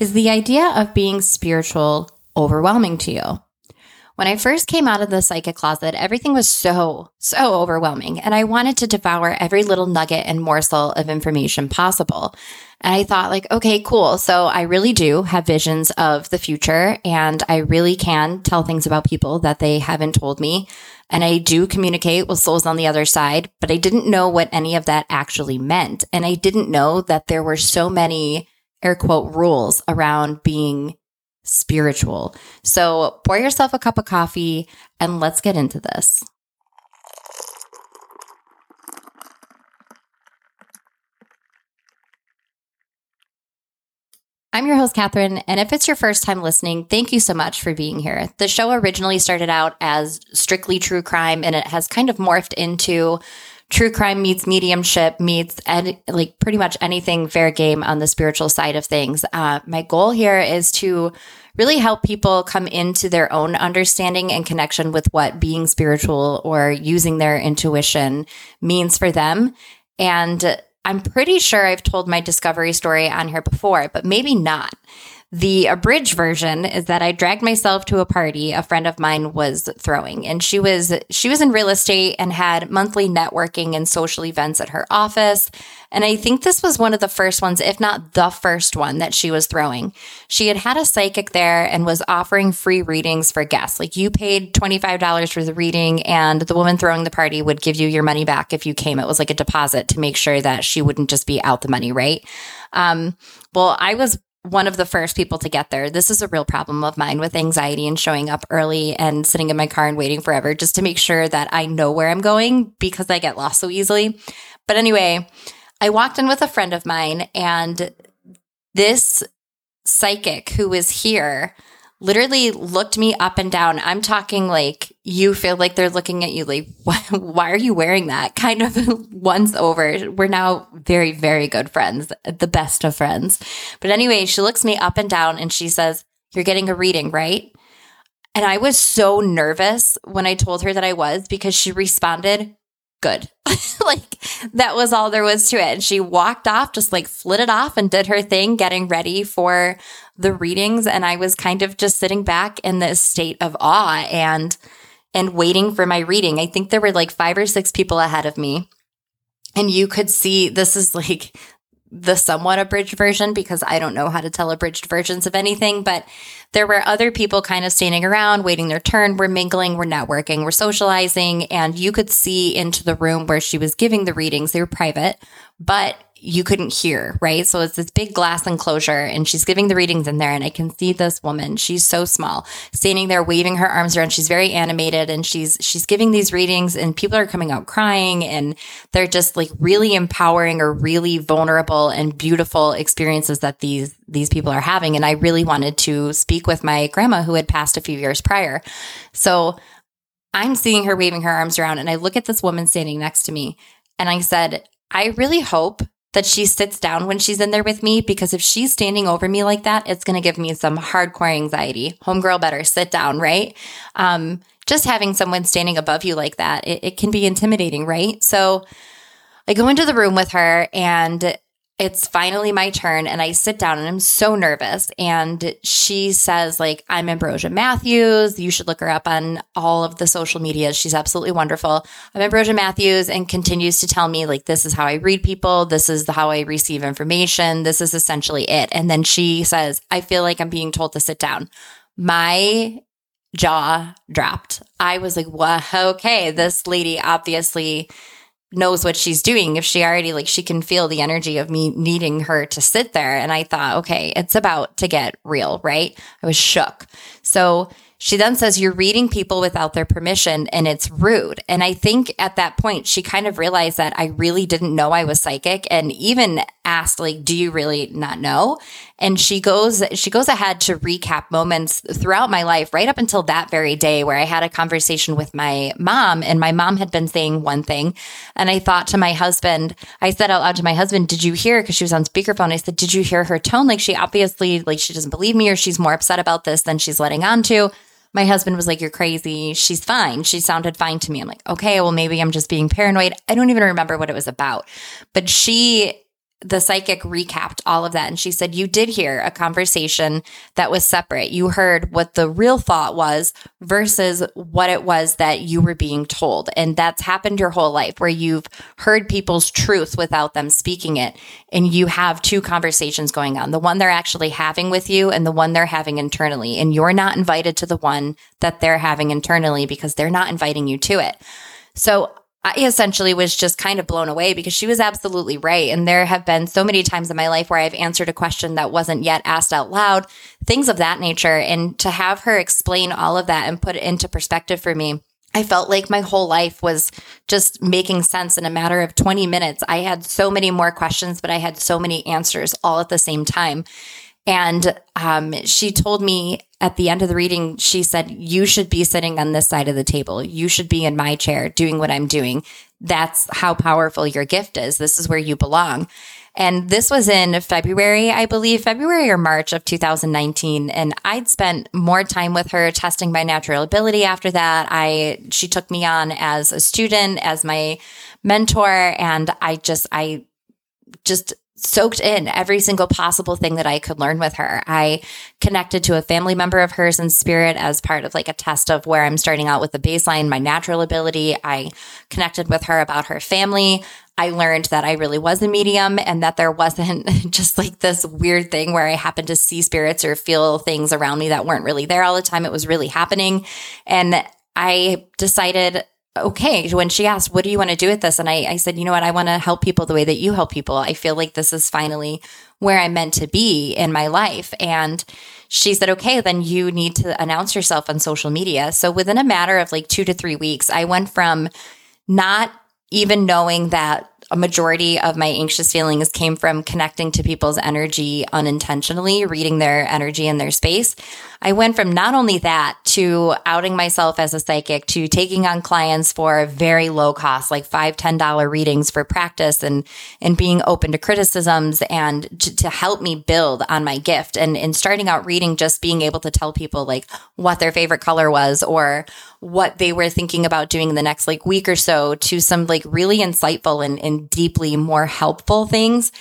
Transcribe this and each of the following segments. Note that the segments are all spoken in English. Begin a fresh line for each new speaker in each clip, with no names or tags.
Is the idea of being spiritual overwhelming to you? When I first came out of the psychic closet, everything was so, so overwhelming, and I wanted to devour every little nugget and morsel of information possible. And I thought, like, okay, cool. So I really do have visions of the future, and I really can tell things about people that they haven't told me. And I do communicate with souls on the other side, but I didn't know what any of that actually meant. And I didn't know that there were so many air quote rules around being spiritual. So pour yourself a cup of coffee and let's get into this. I'm your host, Catherine, and if it's your first time listening, thank you so much for being here. The show originally started out as strictly true crime, and it has kind of morphed into true crime meets mediumship meets and like pretty much anything fair game on the spiritual side of things. Uh, my goal here is to really help people come into their own understanding and connection with what being spiritual or using their intuition means for them. And I'm pretty sure I've told my discovery story on here before, but maybe not. The abridged version is that I dragged myself to a party a friend of mine was throwing and she was she was in real estate and had monthly networking and social events at her office and I think this was one of the first ones if not the first one that she was throwing. She had had a psychic there and was offering free readings for guests. Like you paid $25 for the reading and the woman throwing the party would give you your money back if you came. It was like a deposit to make sure that she wouldn't just be out the money, right? Um, well, I was one of the first people to get there. This is a real problem of mine with anxiety and showing up early and sitting in my car and waiting forever just to make sure that I know where I'm going because I get lost so easily. But anyway, I walked in with a friend of mine and this psychic who was here literally looked me up and down. I'm talking like you feel like they're looking at you like, why, are you wearing that? Kind of once over. We're now very, very good friends, the best of friends. But anyway, she looks me up and down and she says, You're getting a reading, right? And I was so nervous when I told her that I was because she responded, Good. like that was all there was to it. And she walked off, just like flitted off and did her thing, getting ready for the readings. And I was kind of just sitting back in this state of awe and and waiting for my reading. I think there were like five or six people ahead of me. And you could see this is like the somewhat abridged version because I don't know how to tell abridged versions of anything, but there were other people kind of standing around waiting their turn. We're mingling, we're networking, we're socializing, and you could see into the room where she was giving the readings. They were private, but you couldn't hear, right? So it's this big glass enclosure and she's giving the readings in there. And I can see this woman, she's so small, standing there waving her arms around. She's very animated and she's, she's giving these readings and people are coming out crying and they're just like really empowering or really vulnerable and beautiful experiences that these, these people are having. And I really wanted to speak with my grandma who had passed a few years prior. So I'm seeing her waving her arms around and I look at this woman standing next to me and I said, I really hope that she sits down when she's in there with me because if she's standing over me like that, it's going to give me some hardcore anxiety. Homegirl better sit down, right? Um, just having someone standing above you like that, it, it can be intimidating, right? So I go into the room with her and it's finally my turn and I sit down and I'm so nervous. And she says, like, I'm Ambrosia Matthews. You should look her up on all of the social media. She's absolutely wonderful. I'm Ambrosia Matthews and continues to tell me, like, this is how I read people. This is how I receive information. This is essentially it. And then she says, I feel like I'm being told to sit down. My jaw dropped. I was like, well, okay, this lady obviously knows what she's doing if she already like she can feel the energy of me needing her to sit there. And i thought okay it's about to get real right? I was shook. So she then says, You're reading people without their permission and it's rude. And I think at that point, she kind of realized that I really didn't know I was psychic and even asked, like, do you really not know? And she goes, she goes ahead to recap moments throughout my life, right up until that very day where I had a conversation with my mom and my mom had been saying one thing. And I thought to my husband, I said out loud to my husband, did you hear? Cause she was on speakerphone. I said, did you hear her tone? Like she obviously, like she doesn't believe me or she's more upset about this than she's letting on to my husband was like, You're crazy. She's fine. She sounded fine to me. I'm like, Okay, well, maybe I'm just being paranoid. I don't even remember what it was about. But she the psychic recapped all of that and she said you did hear a conversation that was separate. You heard what the real thought was versus what it was that you were being told. And that's happened your whole life where you've heard people's truth without them speaking it and you have two conversations going on the one they're actually having with you and the one they're having internally. And you're not invited to the one that they're having internally because they're not inviting you to it. So I essentially was just kind of blown away because she was absolutely right. And there have been so many times in my life where I've answered a question that wasn't yet asked out loud, things of that nature. And to have her explain all of that and put it into perspective for me, I felt like my whole life was just making sense in a matter of 20 minutes. I had so many more questions, but I had so many answers all at the same time. And um, she told me at the end of the reading, she said, You should be sitting on this side of the table. You should be in my chair doing what I'm doing. That's how powerful your gift is. This is where you belong. And this was in February, I believe, February or March of 2019. And I'd spent more time with her testing my natural ability after that. I, she took me on as a student, as my mentor. And I just, I just soaked in every single possible thing that I could learn with her. I connected to a family member of hers in spirit as part of like a test of where I'm starting out with the baseline, my natural ability. I connected with her about her family. I learned that I really was a medium and that there wasn't just like this weird thing where I happened to see spirits or feel things around me that weren't really there all the time. It was really happening. And I decided okay when she asked what do you want to do with this? And I, I said you know what? I want to help people the way that you help people. I feel like this is finally where i'm meant to be in my life. And she said okay then you need to announce yourself on social media. So within a matter of like two to three weeks i went from not even knowing that a majority of my anxious feelings came from connecting to people's energy unintentionally, reading their energy in their space. I went from not only that to outing myself as a psychic to taking on clients for very low cost, like five, ten dollar readings for practice and and being open to criticisms and to, to help me build on my gift. And in starting out reading, just being able to tell people like what their favorite color was or what they were thinking about doing in the next like week or so to some like really insightful and, and deeply more helpful things.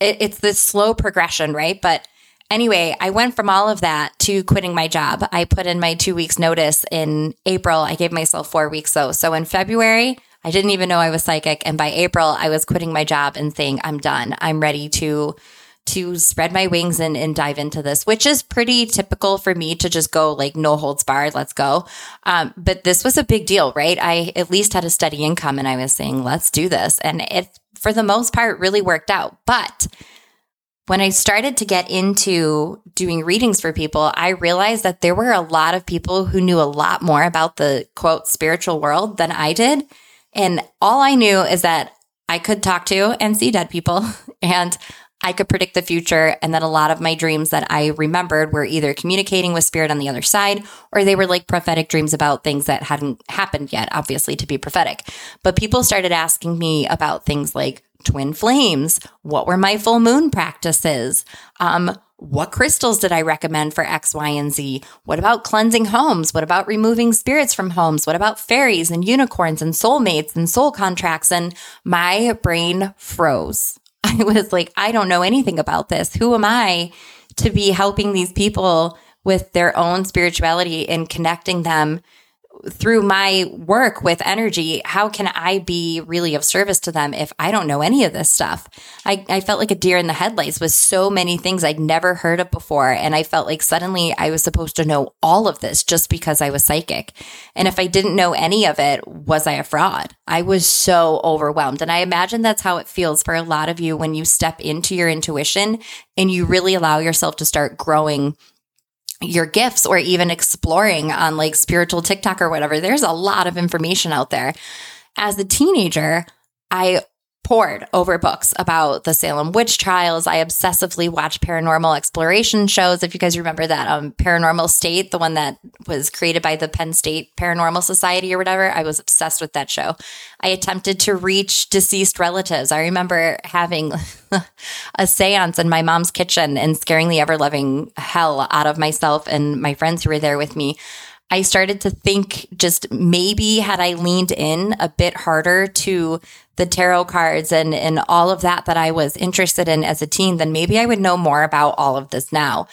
It, it's this slow progression, right? But anyway, I went from all of that to quitting my job. I put in my two weeks notice in April. I gave myself four weeks though. So in February, I didn't even know I was psychic. And by April, I was quitting my job and saying, I'm done. I'm ready to to spread my wings and, and dive into this, which is pretty typical for me to just go like no holds barred, let's go. Um, but this was a big deal, right? I at least had a steady income and I was saying, let's do this. And it, for the most part, really worked out. But when I started to get into doing readings for people, I realized that there were a lot of people who knew a lot more about the quote spiritual world than I did. And all I knew is that I could talk to and see dead people. And I could predict the future and that a lot of my dreams that I remembered were either communicating with spirit on the other side or they were like prophetic dreams about things that hadn't happened yet, obviously to be prophetic. But people started asking me about things like twin flames. What were my full moon practices? Um, what crystals did I recommend for X, Y, and Z? What about cleansing homes? What about removing spirits from homes? What about fairies and unicorns and soulmates and soul contracts? And my brain froze. I was like, I don't know anything about this. Who am I to be helping these people with their own spirituality and connecting them through my work with energy, how can I be really of service to them if I don't know any of this stuff? I, I felt like a deer in the headlights with so many things I'd never heard of before. And I felt like suddenly I was supposed to know all of this just because I was psychic. And if I didn't know any of it, was I a fraud? I was so overwhelmed. And I imagine that's how it feels for a lot of you when you step into your intuition and you really allow yourself to start growing your gifts or even exploring on like spiritual TikTok or whatever. There's a lot of information out there. As a teenager, I pored over books about the Salem witch trials. I obsessively watched paranormal exploration shows. If you guys remember that um, Paranormal State, the one that was created by the Penn State Paranormal Society or whatever, I was obsessed with that show. I attempted to reach deceased relatives. I remember having a seance in my mom's kitchen and scaring the ever loving hell out of myself and my friends who were there with me. I started to think just maybe had I leaned in a bit harder to the tarot cards and, and all of that that I was interested in as a teen, then maybe I would know more about all of this now.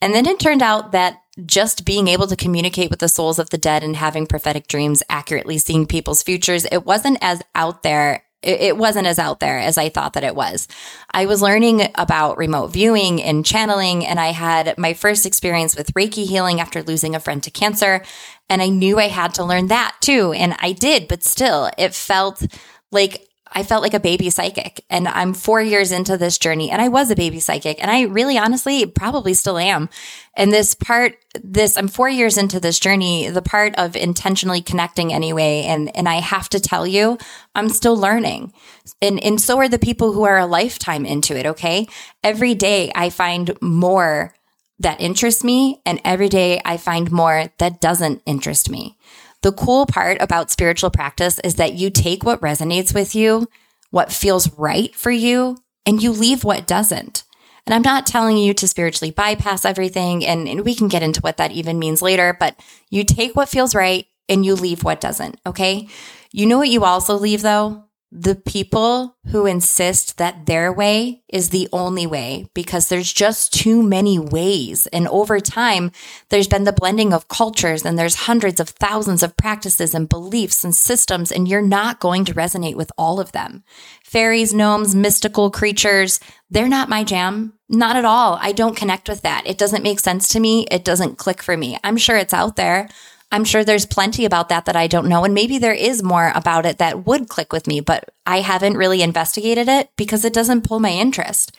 And then it turned out that just being able to communicate with the souls of the dead and having prophetic dreams, accurately seeing people's futures, it wasn't as out there it wasn't as out there as I thought that it was. I was learning about remote viewing and channeling, and I had my first experience with Reiki healing after losing a friend to cancer. And I knew I had to learn that too. And I did, but still, it felt like I felt like a baby psychic and I'm four years into this journey and I was a baby psychic and I really honestly probably still am. And this part, this, I'm four years into this journey, the part of intentionally connecting anyway. And, and I have to tell you, I'm still learning. And, and so are the people who are a lifetime into it. Okay. Every day I find more that interests me and every day I find more that doesn't interest me. The cool part about spiritual practice is that you take what resonates with you, what feels right for you, and you leave what doesn't. And I'm not telling you to spiritually bypass everything, and, and we can get into what that even means later, but you take what feels right and you leave what doesn't, okay? You know what you also leave though? The people who insist that their way is the only way because there's just too many ways. And over time, there's been the blending of cultures and there's hundreds of thousands of practices and beliefs and systems, and you're not going to resonate with all of them. Fairies, gnomes, mystical creatures, they're not my jam. Not at all. I don't connect with that. It doesn't make sense to me. It doesn't click for me. I'm sure it's out there. I'm sure there's plenty about that that I don't know. And maybe there is more about it that would click with me, but I haven't really investigated it because it doesn't pull my interest.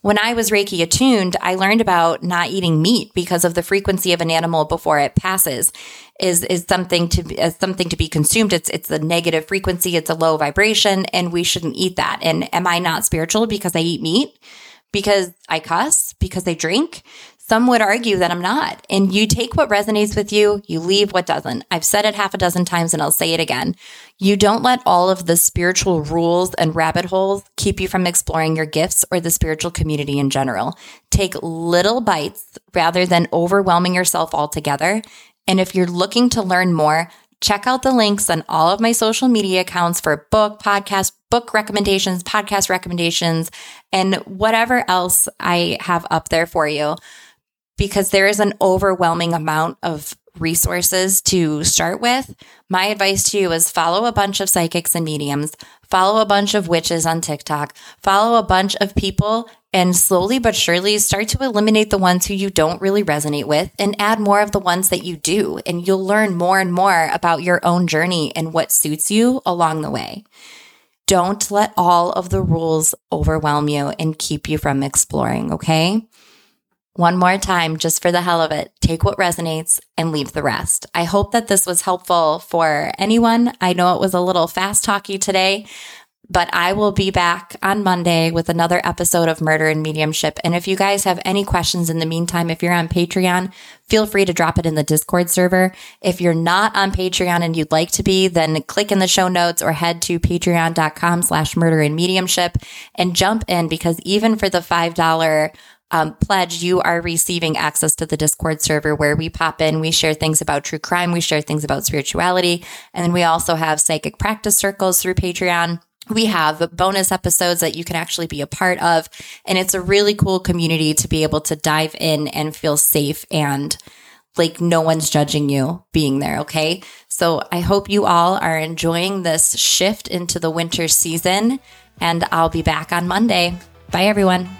When I was Reiki attuned, I learned about not eating meat because of the frequency of an animal before it passes is is something to as something to be consumed. It's it's a negative frequency, it's a low vibration, and we shouldn't eat that. And am I not spiritual because I eat meat? Because I cuss? Because I drink? Some would argue that I'm not. And you take what resonates with you, you leave what doesn't. I've said it half a dozen times and I'll say it again. You don't let all of the spiritual rules and rabbit holes keep you from exploring your gifts or the spiritual community in general. Take little bites rather than overwhelming yourself altogether. And if you're looking to learn more, check out the links on all of my social media accounts for book, podcast, book recommendations, podcast recommendations, and whatever else I have up there for you because there is an overwhelming amount of resources to start with. My advice to you is follow a bunch of psychics and mediums, follow a bunch of witches on TikTok, follow a bunch of people and slowly but surely start to eliminate the ones who you don't really resonate with and add more of the ones that you do. And you'll learn more and more about your own journey and what suits you along the way. Don't let all of the rules overwhelm you and keep you from exploring, okay? One more time, just for the hell of it, take what resonates and leave the rest. I hope that this was helpful for anyone. I know it was a little fast talky today, but I will be back on Monday with another episode of Murder and Mediumship. And if you guys have any questions in the meantime, if you're on Patreon, feel free to drop it in the Discord server. If you're not on Patreon and you'd like to be, then click in the show notes or head to patreon.com slash murder and mediumship and jump in because even for the $5 um, pledge, you are receiving access to the Discord server where we pop in, we share things about true crime, we share things about spirituality, and then we also have psychic practice circles through Patreon. We have bonus episodes that you can actually be a part of, and it's a really cool community to be able to dive in and feel safe and like no one's judging you being there. Okay. So I hope you all are enjoying this shift into the winter season, and I'll be back on Monday. Bye, everyone.